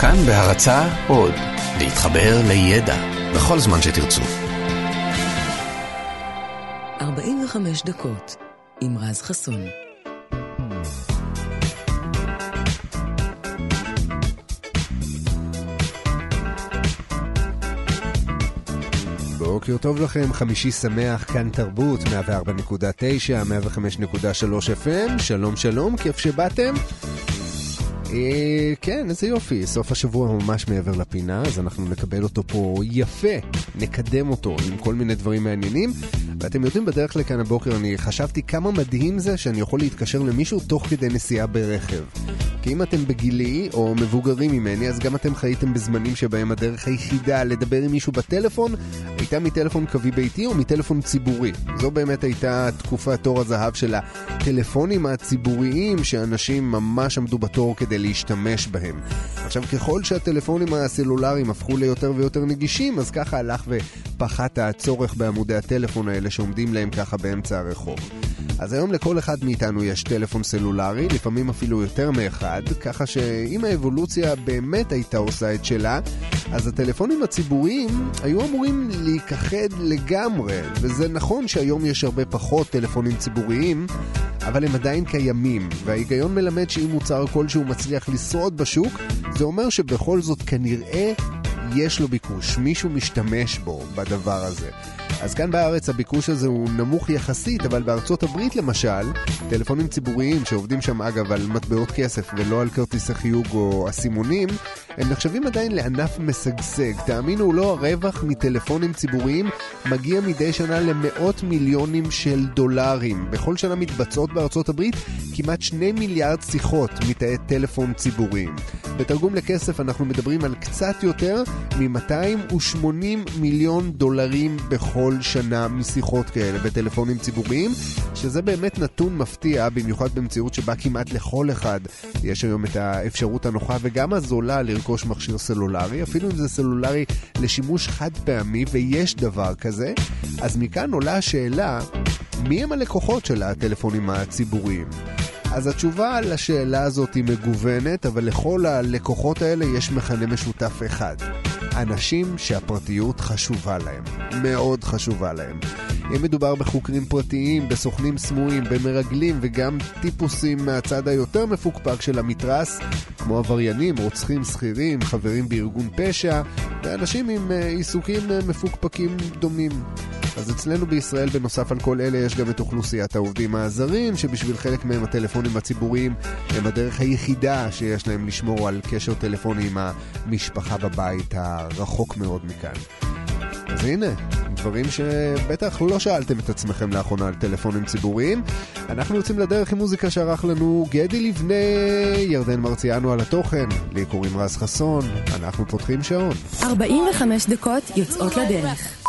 כאן בהרצה עוד, להתחבר לידע בכל זמן שתרצו. 45 דקות עם רז חסון. בוקר טוב לכם, חמישי שמח, כאן תרבות, 104.9, 105.3 FM, שלום שלום, כיף שבאתם. אה, כן, איזה יופי, סוף השבוע ממש מעבר לפינה, אז אנחנו נקבל אותו פה יפה, נקדם אותו עם כל מיני דברים מעניינים. ואתם יודעים, בדרך לכאן הבוקר אני חשבתי כמה מדהים זה שאני יכול להתקשר למישהו תוך כדי נסיעה ברכב. כי אם אתם בגילי או מבוגרים ממני, אז גם אתם חייתם בזמנים שבהם הדרך היחידה לדבר עם מישהו בטלפון הייתה מטלפון קווי ביתי או מטלפון ציבורי. זו באמת הייתה תקופת תור הזהב של הטלפונים הציבוריים שאנשים ממש עמדו בתור כדי להשתמש בהם. עכשיו, ככל שהטלפונים הסלולריים הפכו ליותר ויותר נגישים, אז ככה הלך ופחת הצורך בעמודי הטלפון האלה שעומדים להם ככה באמצע הרחוב. אז היום לכל אחד מאיתנו יש טלפון סלולרי, לפעמים אפילו יותר מאחד, ככה שאם האבולוציה באמת הייתה עושה את שלה, אז הטלפונים הציבוריים היו אמורים להיכחד לגמרי, וזה נכון שהיום יש הרבה פחות טלפונים ציבוריים, אבל הם עדיין קיימים, וההיגיון מלמד שאם מוצר כלשהו מצליח לשרוד בשוק, זה אומר שבכל זאת כנראה יש לו ביקוש, מישהו משתמש בו בדבר הזה. אז כאן בארץ הביקוש הזה הוא נמוך יחסית, אבל בארצות הברית למשל, טלפונים ציבוריים שעובדים שם אגב על מטבעות כסף ולא על כרטיסי חיוג או אסימונים, הם נחשבים עדיין לענף משגשג. תאמינו או לא, הרווח מטלפונים ציבוריים מגיע מדי שנה למאות מיליונים של דולרים. בכל שנה מתבצעות בארצות הברית כמעט שני מיליארד שיחות מתאי טלפון ציבוריים. בתרגום לכסף אנחנו מדברים על קצת יותר מ-280 מיליון דולרים בכל שנה משיחות כאלה בטלפונים ציבוריים, שזה באמת נתון מפתיע, במיוחד במציאות שבה כמעט לכל אחד יש היום את האפשרות הנוחה וגם הזולה לרכוש מכשיר סלולרי, אפילו אם זה סלולרי לשימוש חד פעמי, ויש דבר כזה, אז מכאן עולה השאלה, מי הם הלקוחות של הטלפונים הציבוריים? אז התשובה לשאלה הזאת היא מגוונת, אבל לכל הלקוחות האלה יש מכנה משותף אחד. אנשים שהפרטיות חשובה להם. מאוד חשובה להם. אם מדובר בחוקרים פרטיים, בסוכנים סמויים, במרגלים וגם טיפוסים מהצד היותר מפוקפק של המתרס, כמו עבריינים, רוצחים שכירים, חברים בארגון פשע, ואנשים עם אה, עיסוקים אה, מפוקפקים דומים. אז אצלנו בישראל, בנוסף על כל אלה, יש גם את אוכלוסיית העובדים הזרים, שבשביל חלק מהם הטלפונים הציבוריים הם הדרך היחידה שיש להם לשמור על קשר טלפוני עם המשפחה בבית הרחוק מאוד מכאן. אז הנה, דברים שבטח לא שאלתם את עצמכם לאחרונה על טלפונים ציבוריים. אנחנו יוצאים לדרך עם מוזיקה שערך לנו גדי לבנה, ירדן מרציאנו על התוכן, לי קוראים רז חסון, אנחנו פותחים שעון. 45 דקות יוצאות לדרך.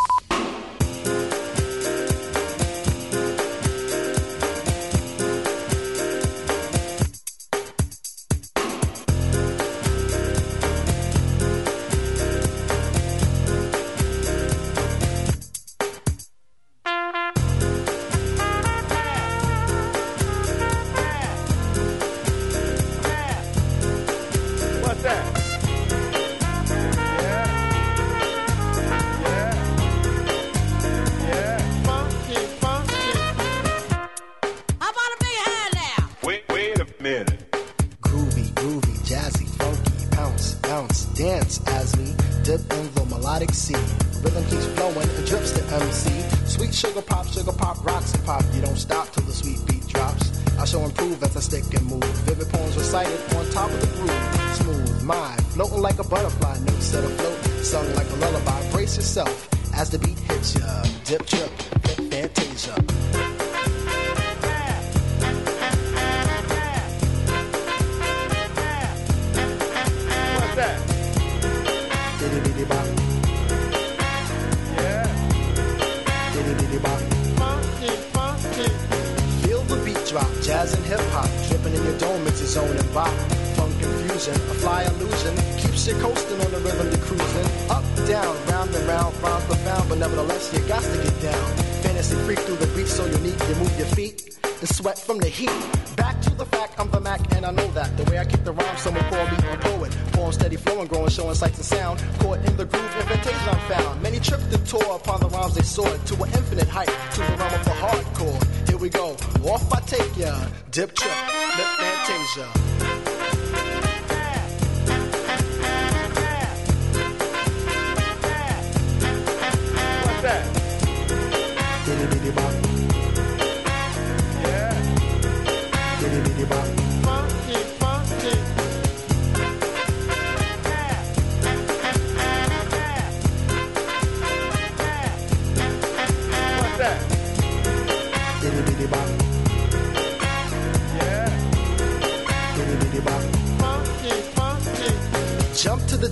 Tore upon the rhymes they soared to an infinite height, to the realm of the hardcore. Here we go, off I take ya, dip trip, lip fantasia.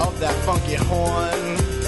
of that funky horn.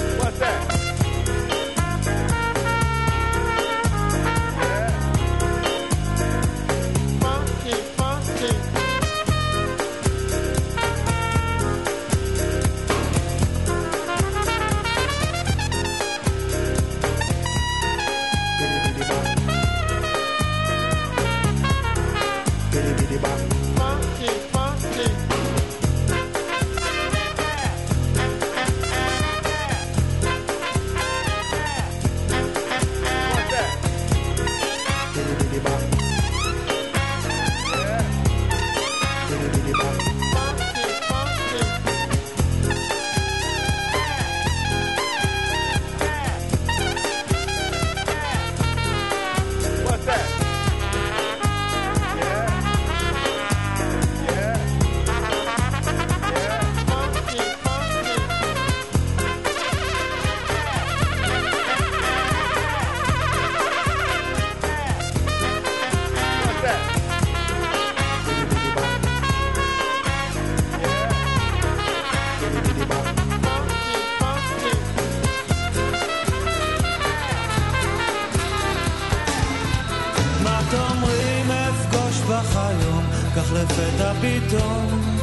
אומרים אפגוש בך היום, כך לפתע פתאום,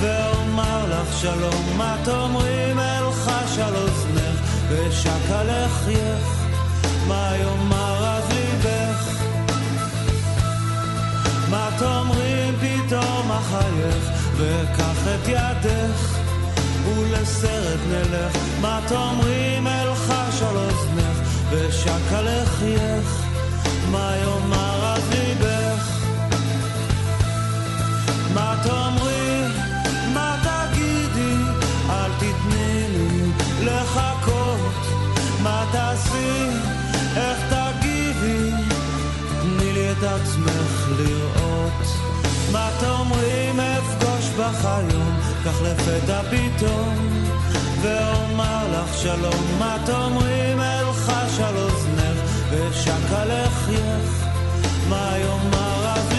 ואומר לך שלום. מה תאמרים אלחש על אוזנך, ושקה לחייך, מה יאמר אז ליבך? מה תאמרים פתאום אחייך, וקח את ידך, ולסרט נלך. מה תאמרים אלחש על אוזנך, ושקה לחייך, מה יאמר תאמרי, מה לפתע פתאום, ואומר לך שלום, מה תאמרי, אלחש על אוזנך, ושקה לחייך, מה יאמר אז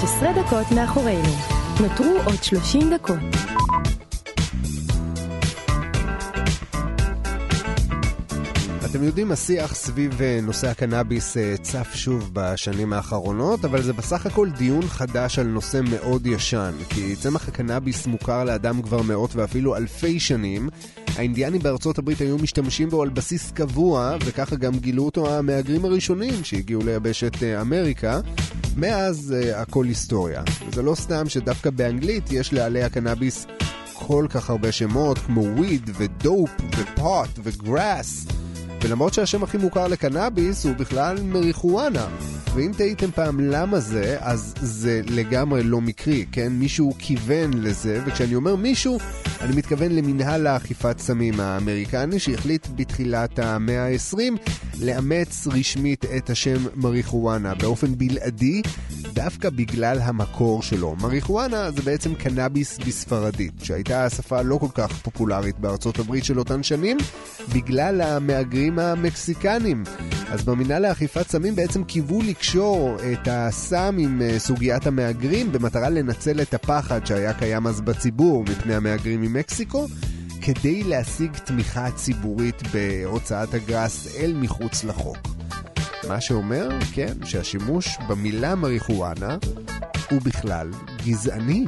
16 דקות מאחורינו. נותרו עוד 30 דקות. אתם יודעים, השיח סביב אה, נושא הקנאביס אה, צף שוב בשנים האחרונות, אבל זה בסך הכל דיון חדש על נושא מאוד ישן, כי צמח הקנאביס מוכר לאדם כבר מאות ואפילו אלפי שנים, האינדיאנים בארצות הברית היו משתמשים בו על בסיס קבוע, וככה גם גילו אותו המהגרים הראשונים שהגיעו ליבשת אה, אמריקה. מאז הכל היסטוריה. זה לא סתם שדווקא באנגלית יש לעלי הקנאביס כל כך הרבה שמות, כמו וויד ודופ ופוט וגראס. ולמרות שהשם הכי מוכר לקנאביס הוא בכלל מריחואנה. ואם תהיתם פעם למה זה, אז זה לגמרי לא מקרי, כן? מישהו כיוון לזה, וכשאני אומר מישהו, אני מתכוון למנהל האכיפת סמים האמריקני, שהחליט בתחילת המאה ה-20 לאמץ רשמית את השם מריחואנה באופן בלעדי, דווקא בגלל המקור שלו. מריחואנה זה בעצם קנאביס בספרדית, שהייתה השפה לא כל כך פופולרית בארצות הברית של אותן שנים, בגלל המהגרים המקסיקנים. אז במנהל לאכיפת סמים בעצם קיוו לקשור את הסם עם אה, סוגיית המהגרים במטרה לנצל את הפחד שהיה קיים אז בציבור מפני המהגרים ממקסיקו. כדי להשיג תמיכה ציבורית בהוצאת הגראס אל מחוץ לחוק. מה שאומר, כן, שהשימוש במילה מריחואנה הוא בכלל גזעני.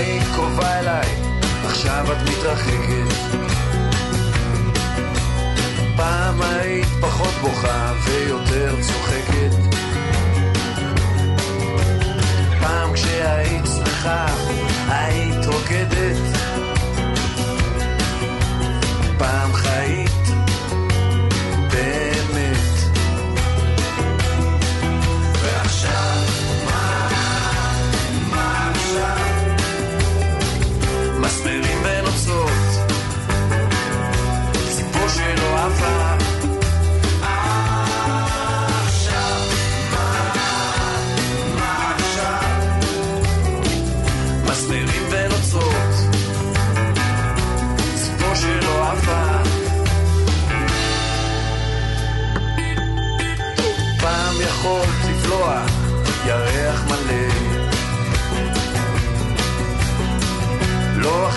היית קרובה אליי, עכשיו את מתרחקת. פעם היית פחות בוכה ויותר צוחקת. פעם כשהיית שמחה, היית רוקדת. פעם חיית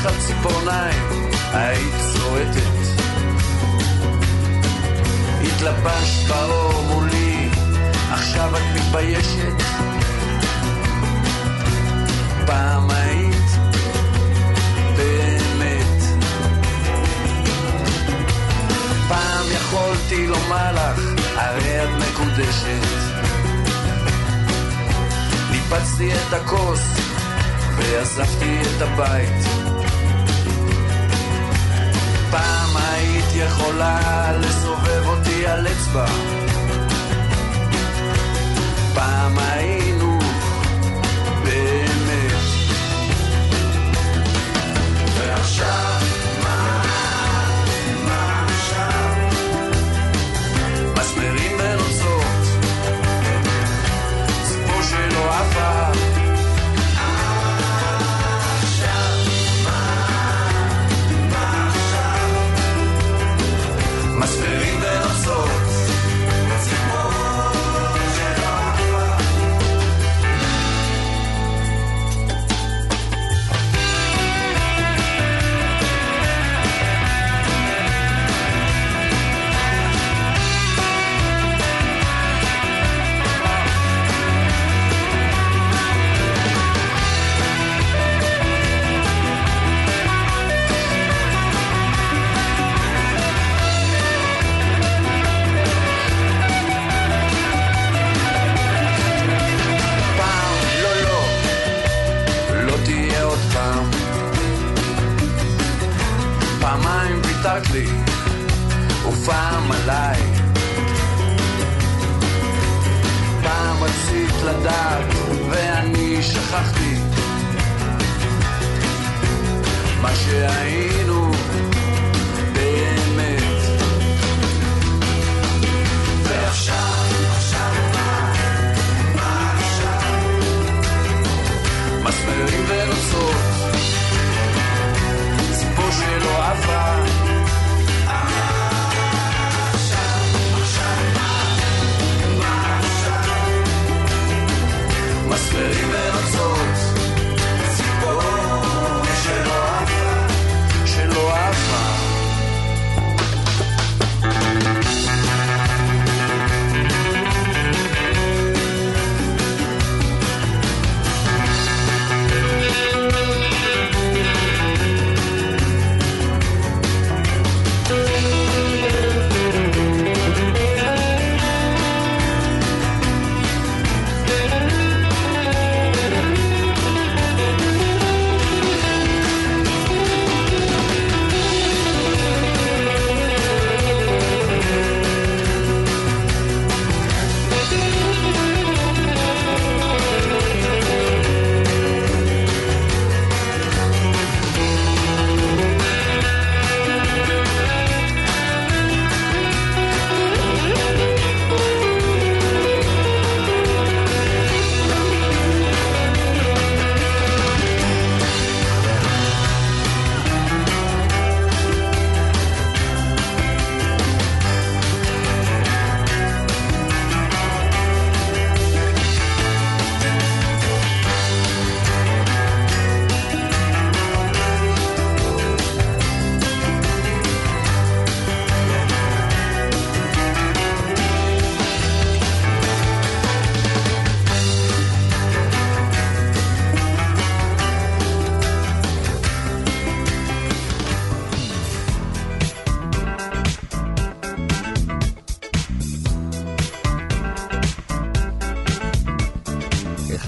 תחת ציפורניים היית צועקת. התלבשת באור מולי, עכשיו את מתביישת? פעם היית באמת. פעם יכולתי לומר לך, הרי את מקודשת. ניפצתי את הכוס ואספתי את הבית. יכולה לסובב אותי על אצבע פעם היית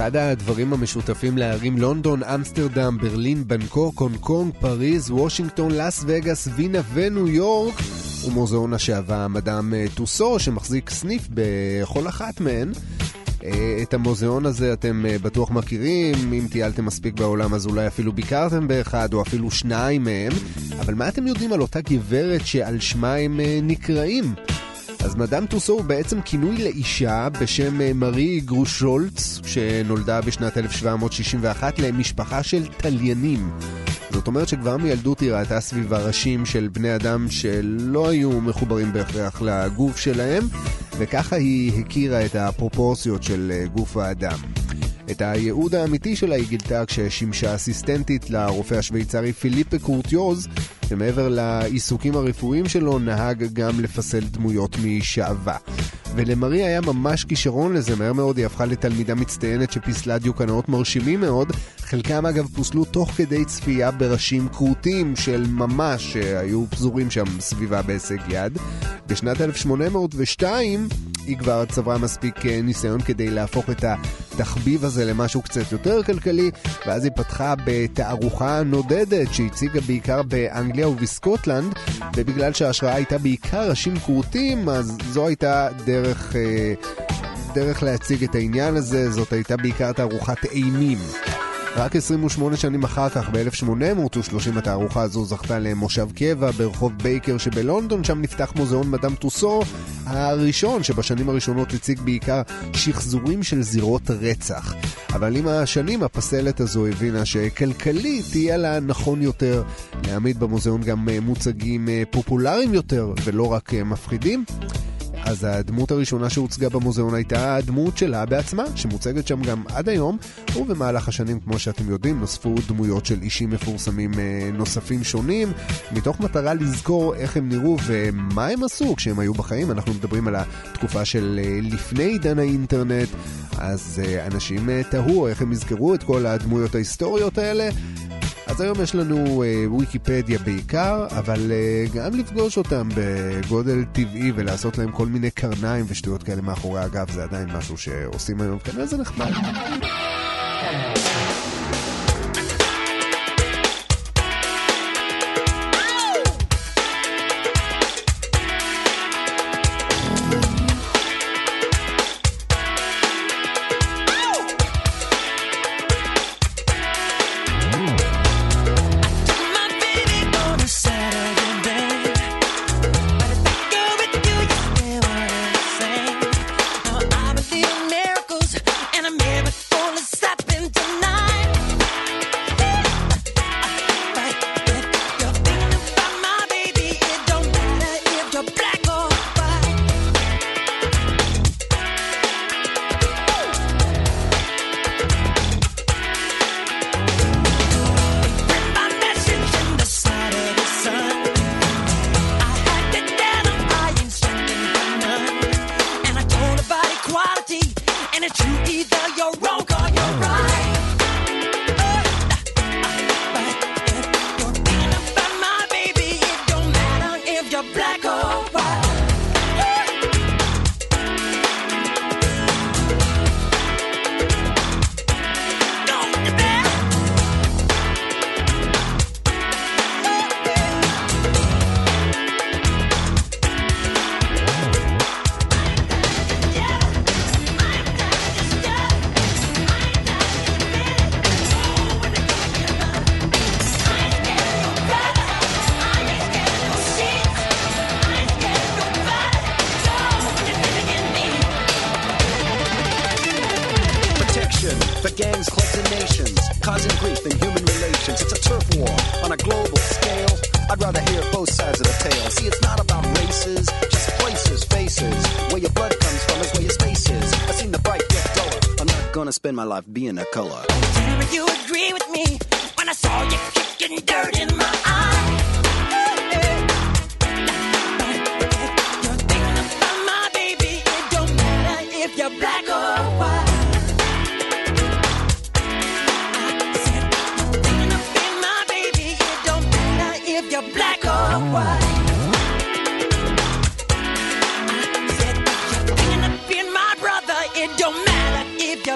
אחד הדברים המשותפים לערים לונדון, אמסטרדם, ברלין, בנקוק, הונג קונג, פריז, וושינגטון, לאס וגאס, וינה וניו יורק הוא מוזיאון השעווה מדאם טוסו שמחזיק סניף בכל אחת מהן. אה, את המוזיאון הזה אתם אה, בטוח מכירים, אם טיילתם מספיק בעולם אז אולי אפילו ביקרתם באחד או אפילו שניים מהם, אבל מה אתם יודעים על אותה גברת שעל שמה הם אה, נקראים? אז מדאם טוסו הוא בעצם כינוי לאישה בשם מארי גרושולץ, שנולדה בשנת 1761 למשפחה של תליינים. זאת אומרת שכבר מילדות היא ראתה סביבה ראשים של בני אדם שלא היו מחוברים בהכרח לגוף שלהם, וככה היא הכירה את הפרופורציות של אה, גוף האדם. את הייעוד האמיתי שלה היא גילתה כששימשה אסיסטנטית לרופא השוויצרי פיליפה קורטיוז, שמעבר לעיסוקים הרפואיים שלו נהג גם לפסל דמויות משעווה. ולמרי היה ממש כישרון לזה, מהר מאוד היא הפכה לתלמידה מצטיינת שפיסלה דיוקנאות מרשימים מאוד, חלקם אגב פוסלו תוך כדי צפייה בראשים כרותים של ממש שהיו פזורים שם סביבה בהישג יד. בשנת 1802 היא כבר צברה מספיק אה, ניסיון כדי להפוך את התחביב הזה למשהו קצת יותר כלכלי, ואז היא פתחה בתערוכה נודדת שהציגה בעיקר באנגליה ובסקוטלנד, ובגלל שההשראה הייתה בעיקר ראשים כרותים, אז זו הייתה דרך... אה, דרך להציג את העניין הזה, זאת הייתה בעיקר תערוכת אימים. רק 28 שנים אחר כך, ב-1830, התערוכה הזו זכתה למושב קבע ברחוב בייקר שבלונדון, שם נפתח מוזיאון מדאם טוסו הראשון, שבשנים הראשונות הציג בעיקר שחזורים של זירות רצח. אבל עם השנים הפסלת הזו הבינה שכלכלית תהיה לה נכון יותר להעמיד במוזיאון גם מוצגים פופולריים יותר ולא רק מפחידים. אז הדמות הראשונה שהוצגה במוזיאון הייתה הדמות שלה בעצמה, שמוצגת שם גם עד היום, ובמהלך השנים, כמו שאתם יודעים, נוספו דמויות של אישים מפורסמים אה, נוספים שונים, מתוך מטרה לזכור איך הם נראו ומה הם עשו כשהם היו בחיים. אנחנו מדברים על התקופה של אה, לפני עידן האינטרנט, אז אה, אנשים תהו איך הם יזכרו את כל הדמויות ההיסטוריות האלה. אז היום יש לנו אה, ויקיפדיה בעיקר, אבל אה, גם לפגוש אותם בגודל טבעי ולעשות להם כל מיני קרניים ושטויות כאלה מאחורי הגב, זה עדיין משהו שעושים היום, כנראה זה נחמד.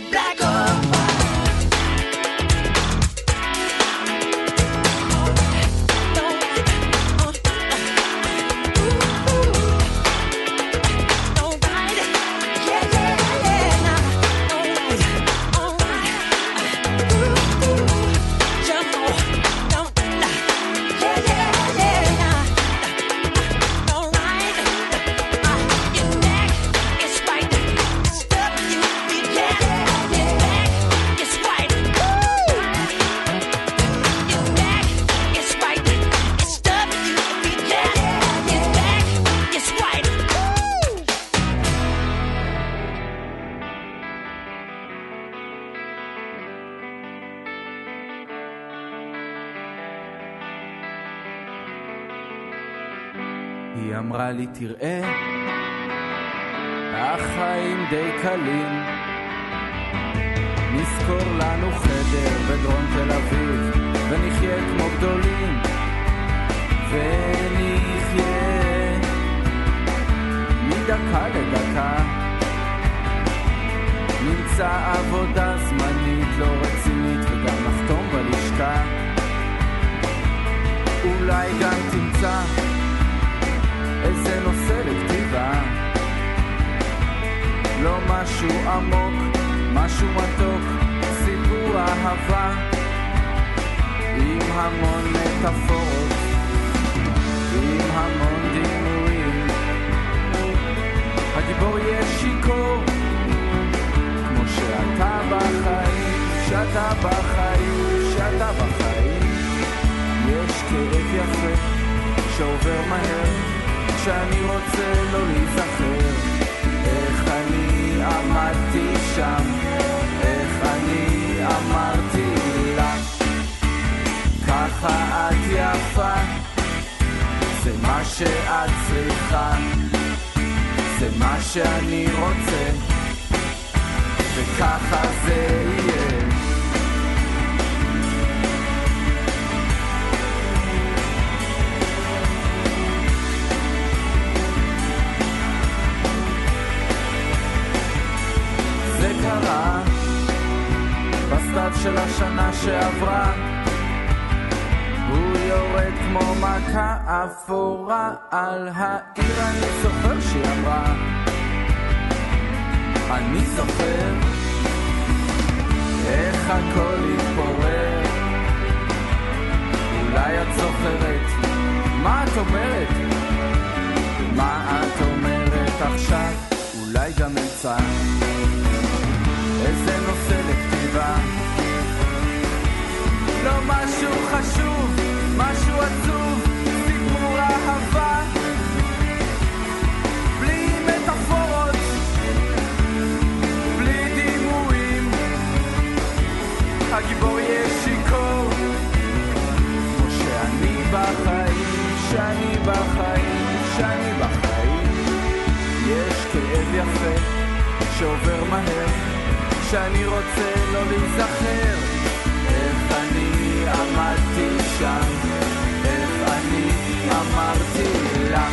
black hole. תראה, החיים די קלים. נזכור לנו חדר בדרום תל אביב, ונחיה כמו גדולים. ונחיה מדקה לדקה. נמצא עבודה זמנית לא רצינית וגם נחתום בלשכה. אולי גם תמצא משהו עמוק, משהו מתוק, סיפור אהבה עם המון מטאפורות, עם המון דימויים. הגיבור יהיה שיכור, כמו שאתה בחיים, שאתה בחיים, שאתה בחיים. יש כאב יפה שעובר מהר, כשאני רוצה לא להיזכר. עמדתי שם, איך אני אמרתי לה, ככה את יפה, זה מה שאת צריכה, זה מה שאני רוצה, וככה זה יהיה. קרה? בסתיו של השנה שעברה. הוא יורד כמו מכה אפורה על העיר. אני זוכר שהיא אמרה. אני זוכר איך הכל התפורר. אולי את זוכרת מה את אומרת? מה את אומרת עכשיו? אולי גם נושא לכתיבה לא משהו חשוב, משהו עצוב, סיפור אהבה. בלי מטאפורות, בלי דימויים. הגיבור יהיה שיכור. כמו שאני בחיים, שאני בחיים, שאני בחיים. יש כאב יפה שעובר מהר שאני רוצה לא להיזכר. איך אני עמדתי שם, איך אני אמרתי לה?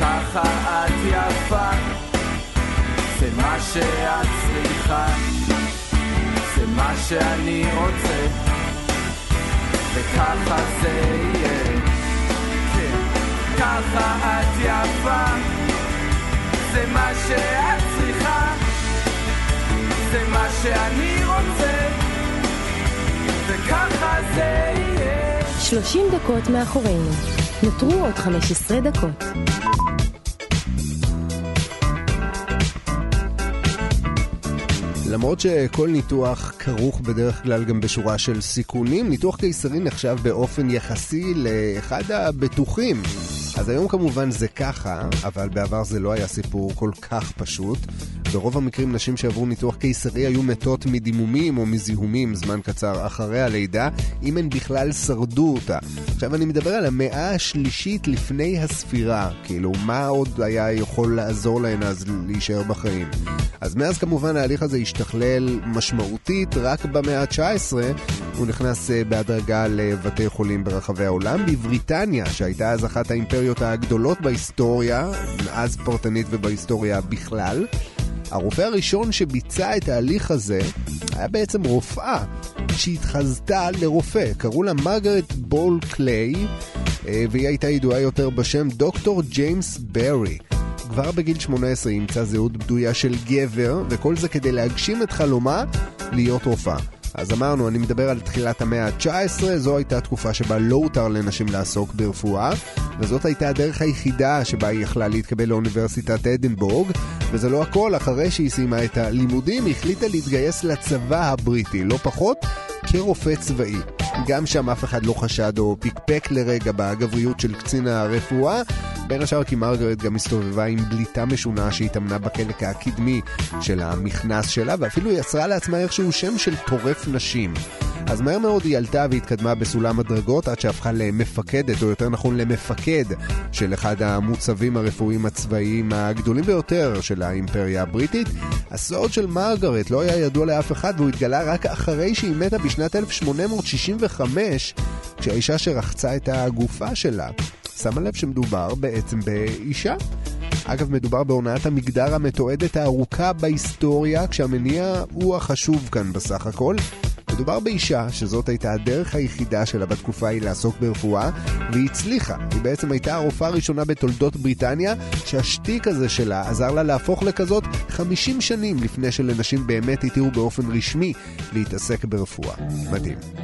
ככה את יפה, זה מה שאת צריכה, זה מה שאני רוצה, וככה זה יהיה. כן, ככה את יפה, זה מה שאת צריכה. זה מה שאני רוצה, וככה זה יהיה. 30 דקות מאחורינו. נותרו עוד 15 דקות. למרות שכל ניתוח כרוך בדרך כלל גם בשורה של סיכונים, ניתוח קיסרי נחשב באופן יחסי לאחד הבטוחים. אז היום כמובן זה ככה, אבל בעבר זה לא היה סיפור כל כך פשוט. ברוב המקרים נשים שעברו ניתוח קיסרי היו מתות מדימומים או מזיהומים זמן קצר אחרי הלידה, אם הן בכלל שרדו אותה. עכשיו אני מדבר על המאה השלישית לפני הספירה, כאילו מה עוד היה יכול לעזור להן אז להישאר בחיים. אז מאז כמובן ההליך הזה השתכלל משמעותית, רק במאה ה-19 הוא נכנס אה, בהדרגה לבתי חולים ברחבי העולם. בבריטניה, שהייתה אז אחת האימפריות הגדולות בהיסטוריה, אז פרטנית ובהיסטוריה בכלל, הרופא הראשון שביצע את ההליך הזה היה בעצם רופאה שהתחזתה לרופא, קראו לה מרגרט בול קליי, אה, והיא הייתה ידועה יותר בשם דוקטור ג'יימס ברי. כבר בגיל 18 היא אימצה זהות בדויה של גבר, וכל זה כדי להגשים את חלומה להיות רופאה. אז אמרנו, אני מדבר על תחילת המאה ה-19, זו הייתה תקופה שבה לא הותר לנשים לעסוק ברפואה, וזאת הייתה הדרך היחידה שבה היא יכלה להתקבל לאוניברסיטת אדינבורג, וזה לא הכל, אחרי שהיא סיימה את הלימודים, היא החליטה להתגייס לצבא הבריטי, לא פחות, כרופא צבאי. גם שם אף אחד לא חשד או פקפק לרגע בגבריות של קצין הרפואה, בין השאר כי מרגרט גם הסתובבה עם בליטה משונה שהתאמנה בחלק הקדמי של המכנס שלה, ואפילו יצרה לעצמה איכשהו שם של טורף נשים. אז מהר מאוד היא עלתה והתקדמה בסולם הדרגות עד שהפכה למפקדת, או יותר נכון למפקד, של אחד המוצבים הרפואיים הצבאיים הגדולים ביותר של האימפריה הבריטית. הסוד של מרגרט לא היה ידוע לאף אחד והוא התגלה רק אחרי שהיא מתה בשנת 1865, כשהאישה שרחצה את הגופה שלה שמה לב שמדובר בעצם באישה. אגב, מדובר בהונאת המגדר המתועדת הארוכה בהיסטוריה, כשהמניע הוא החשוב כאן בסך הכל. מדובר באישה שזאת הייתה הדרך היחידה שלה בתקופה ההיא לעסוק ברפואה, והיא הצליחה. היא בעצם הייתה הרופאה הראשונה בתולדות בריטניה, שהשטיק הזה שלה עזר לה להפוך לכזאת 50 שנים לפני שלנשים באמת התירו באופן רשמי להתעסק ברפואה. מדהים.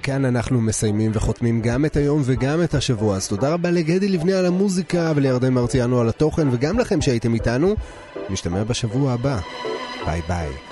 וכאן אנחנו מסיימים וחותמים גם את היום וגם את השבוע. אז תודה רבה לגדי לבנה על המוזיקה ולירדן מרציאנו על התוכן, וגם לכם שהייתם איתנו. נשתמע בשבוע הבא. ביי ביי.